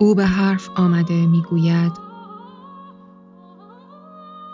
او به حرف آمده می‌گوید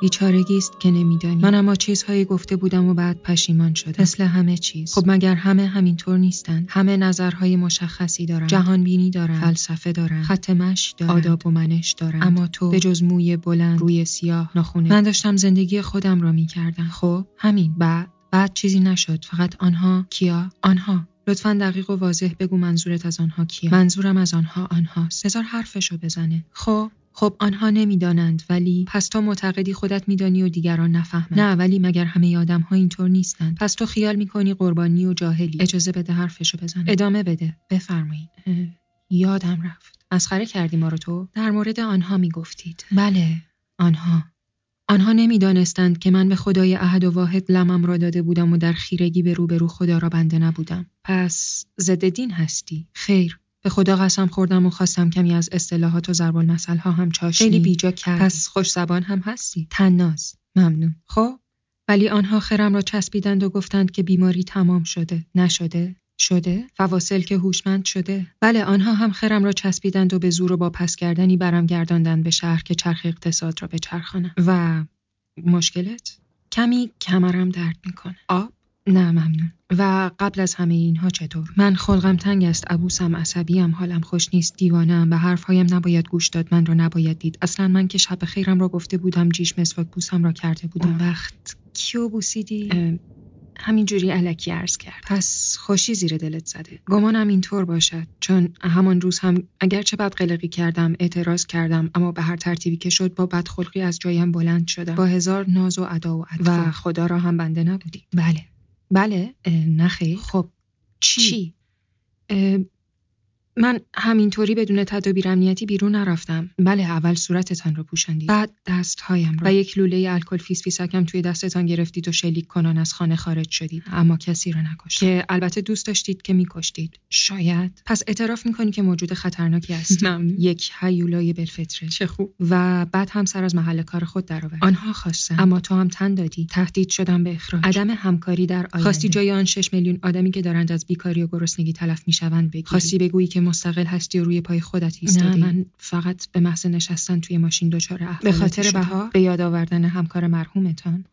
بیچارگی است که نمیدانی. من اما چیزهایی گفته بودم و بعد پشیمان شدم. مثل همه چیز. خب مگر همه همینطور نیستند؟ همه نظرهای مشخصی دارند. جهان بینی دارند. فلسفه دارند. خط مش دارند. آداب و منش دارند. اما تو به جز موی بلند روی سیاه ناخونه. من داشتم زندگی خودم را می‌کردم. خب همین. بعد؟ بعد چیزی نشد. فقط آنها کیا؟ آنها. لطفا دقیق و واضح بگو منظورت از آنها کیه. منظورم از آنها آنهاست بذار حرفشو بزنه. خب خب آنها نمی‌دانند ولی پس تو معتقدی خودت میدانی و دیگران نفهمند. نه ولی مگر همه آدم ها اینطور نیستند؟ پس تو خیال می‌کنی قربانی و جاهلی. اجازه بده حرفشو بزنه ادامه بده. بفرمایید. یادم رفت. مسخره کردی ما رو تو؟ در مورد آنها می‌گفتید. بله. آنها. آنها نمی‌دانستند که من به خدای عهد و واحد لمم را داده بودم و در خیرگی به روبرو خدا را بنده نبودم. پس ضد دین هستی. خیر. به خدا قسم خوردم و خواستم کمی از اصطلاحات و ضرب المثل ها هم چاشنی خیلی بیجا کرد پس خوش زبان هم هستی. تناز. ممنون. خب. ولی آنها خرم را چسبیدند و گفتند که بیماری تمام شده. نشده؟ شده؟ فواصل که هوشمند شده. بله آنها هم خرم را چسبیدند و به زور و با پس کردنی برم گرداندند به شهر که چرخ اقتصاد را بچرخانم و مشکلت؟ کمی کمرم درد می‌کنه. آب؟ نه ممنون. و قبل از همه اینها چطور؟ من خلقم تنگ است عبوسم عصبیم حالم خوش نیست دیوانم به حرفهایم نباید گوش داد من را نباید دید. اصلا من که شب خیرم را گفته بودم جیش مسواک بوسم را کرده بودم. وقت کیو بوسیدی؟ همینجوری الکی عرض کرد. پس خوشی زیر دلت زده. گمانم اینطور باشد. چون همان روز هم اگرچه بد قلقی کردم اعتراض کردم اما به هر ترتیبی که شد با بدخلقی از جایم بلند شدم. با هزار ناز و ادا و و خدا را هم بنده نبودی. بله. بله نخیر خب چی, چی؟ من همینطوری بدون تدابیر امنیتی بیرون نرفتم. بله اول صورتتان رو پوشاندید. بعد دستهایم را و یک لوله الکل فیس فیسکم توی دستتان گرفتید و شلیک کنان از خانه خارج شدید. اما کسی را نکشت. که البته دوست داشتید که میکشتید. شاید. پس اعتراف می‌کنی که موجود خطرناکی است یک هیولای بلفطره. چه خوب. و بعد هم سر از محل کار خود درآورد. آنها خواستن اما تو هم تن دادی. تهدید شدم به اخراج. عدم همکاری در آینده. خواستی جای آن 6 میلیون آدمی که دارند از بیکاری و گرسنگی تلف می‌شوند بگی خواستی بگویی که مستقل هستی و روی پای خودت ایستادی؟ نه من فقط به محض نشستن توی ماشین دچار به خاطر بها به یاد آوردن همکار مرحومتان.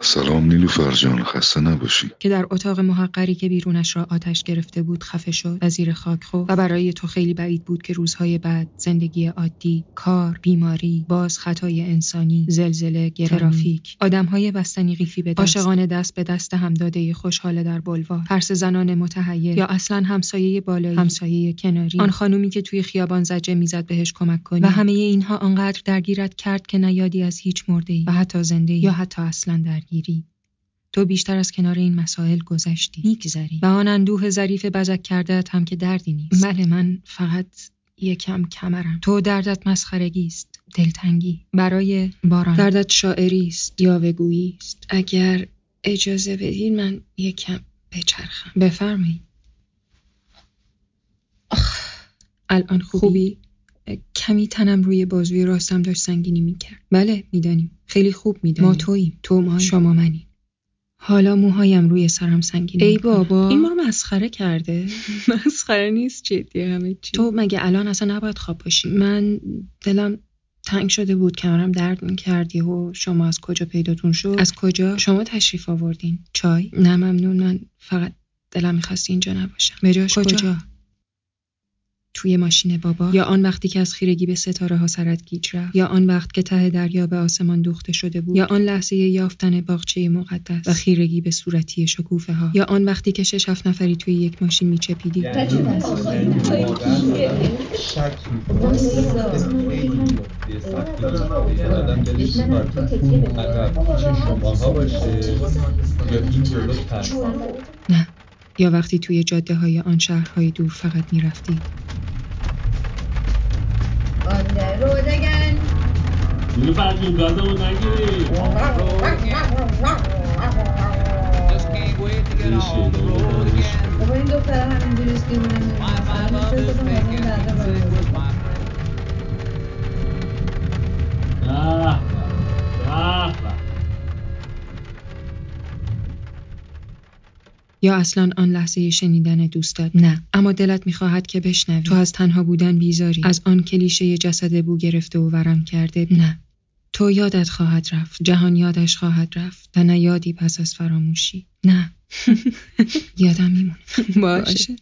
سلام نیلوفر جان خسته نباشی. که در اتاق محقری که بیرونش را آتش گرفته بود خفه شد. و زیر خاک خو. و برای تو خیلی بعید بود که روزهای بعد زندگی عادی کار بیماری باز خطای انسانی زلزله ترافیک آدمهای بستنی قیفی به دست دست به دست همداده خوشحال در بلوار ترس زنان متحیر یا اصلا همسایه بالایی همسایه کناری. آن خانومی که توی خیابان زجه می‌زد بهش کمک کنی. و همه اینها آنقدر درگیرت کرد که نیادی از هیچ مرده و حتی زنده یا حتی اصلا درگیری تو بیشتر از کنار این مسائل گذشتی. میگذری. و آن اندوه ظریف بزک کرده هم که دردی نیست. بله من فقط یکم کمرم. تو دردت مسخرگی است. دلتنگی. برای باران. دردت شاعری است. یاوهگویی است. اگر اجازه بدین من یکم بچرخم. بفرمایید الان خوبی؟ خوبی؟ کمی تنم روی بازوی راستم داشت سنگینی می‌کرد. بله می‌دانیم. خیلی خوب می‌دانیم ما توییم. تو ما شما منیم. حالا موهایم روی سرم سنگین ای بابا. این ما رو مسخره کرده. مسخره نیست جدی همه چی. تو مگه الان اصلا نباید خواب باشی؟ من دلم تنگ شده بود. کمرم درد می‌کردی و شما از کجا پیداتون شد؟ از کجا؟ شما تشریف آوردین. چای؟ نه ممنون. من فقط دلم می‌خواست اینجا نباشم. بجاش کجا, کجا؟ توی ماشین بابا. یا آن وقتی که از خیرگی به ستاره ها سرت گیج رفت. یا آن وقت که ته دریا به آسمان دوخته شده بود. یا آن لحظه یافتن باغچه مقدس. و خیرگی به صورتی شکوفه ها. یا آن وقتی که شش هفت نفری توی یک ماشین میچپیدی نه. یا وقتی توی جاده های آن شهرهای دور فقط می‌رفتی 你们班进步这么大，我满。یا اصلا آن لحظه شنیدن دوستت نه. اما دلت می‌خواهد که بشنوی. تو از تنها بودن بیزاری. از آن کلیشه جسد بو گرفته و ورم کرده؟ نه. تو یادت خواهد رفت. جهان یادش خواهد رفت. و نه یادی پس از فراموشی. نه. یادم میمونه. باشه.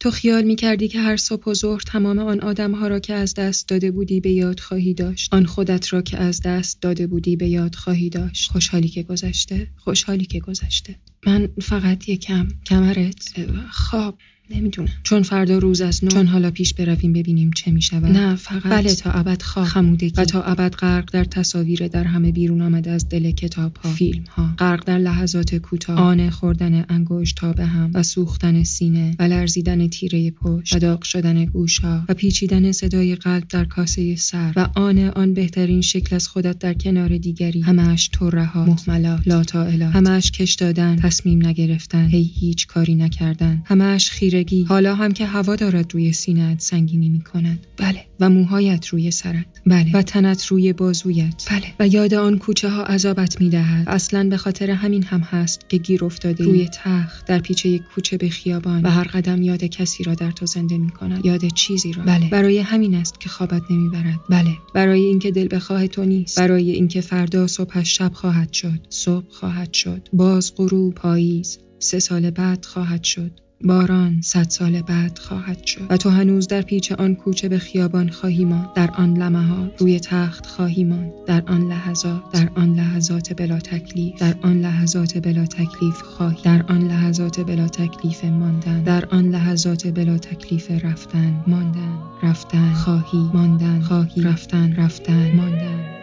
تو خیال می کردی که هر صبح و ظهر تمام آن آدمها را که از دست داده بودی به یاد خواهی داشت. آن خودت را که از دست داده بودی به یاد خواهی داشت. خوشحالی که گذشته. خوشحالی که گذشته. من فقط یکم کمرت خواب نمی‌دونم. چون فردا روز از نو چون حالا پیش برویم ببینیم چه می‌شود. نه فقط بله تا ابد خواب. خمودگی. و تا ابد غرق در تصاویر در همه بیرون آمده از دل کتاب ها فیلم ها غرق در لحظات کوتاه. آن خوردن انگشت تا به هم و سوختن سینه و لرزیدن تیره پشت و داغ شدن گوش ها و پیچیدن صدای قلب در کاسه سر و آن آن بهترین شکل از خودت در کنار دیگری. همش تو رها محملات. لا تا همش کش دادن. تصمیم نگرفتن. هی هیچ کاری نکردن. همش خیره حالا هم که هوا دارد روی سینت سنگینی می کند بله. و موهایت روی سرت. بله. و تنت روی بازویت. بله. و یاد آن کوچه ها عذابت می دهد اصلا به خاطر همین هم هست که گیر افتاده روی تخت در پیچه یک کوچه به خیابان. و هر قدم یاد کسی را در تو زنده می کند یاد چیزی را. بله. برای همین است که خوابت نمی‌برد. بله. برای اینکه دل بخواه تو نیست. برای اینکه فردا صبحش شب خواهد شد. صبح خواهد شد. باز غروب پاییز. سه سال بعد خواهد شد. باران صد سال بعد خواهد شد و تو هنوز در پیچ آن کوچه به خیابان خواهی ماند. در آن لمحات روی تخت خواهی ماند. در آن لحظات در آن لحظات بلا تکلیف در آن لحظات بلا تکلیف خواهی. در آن لحظات بلا تکلیف ماندن در آن لحظات بلا تکلیف رفتن ماندن رفتن خواهی ماندن خواهی رفتن رفتن ماندن.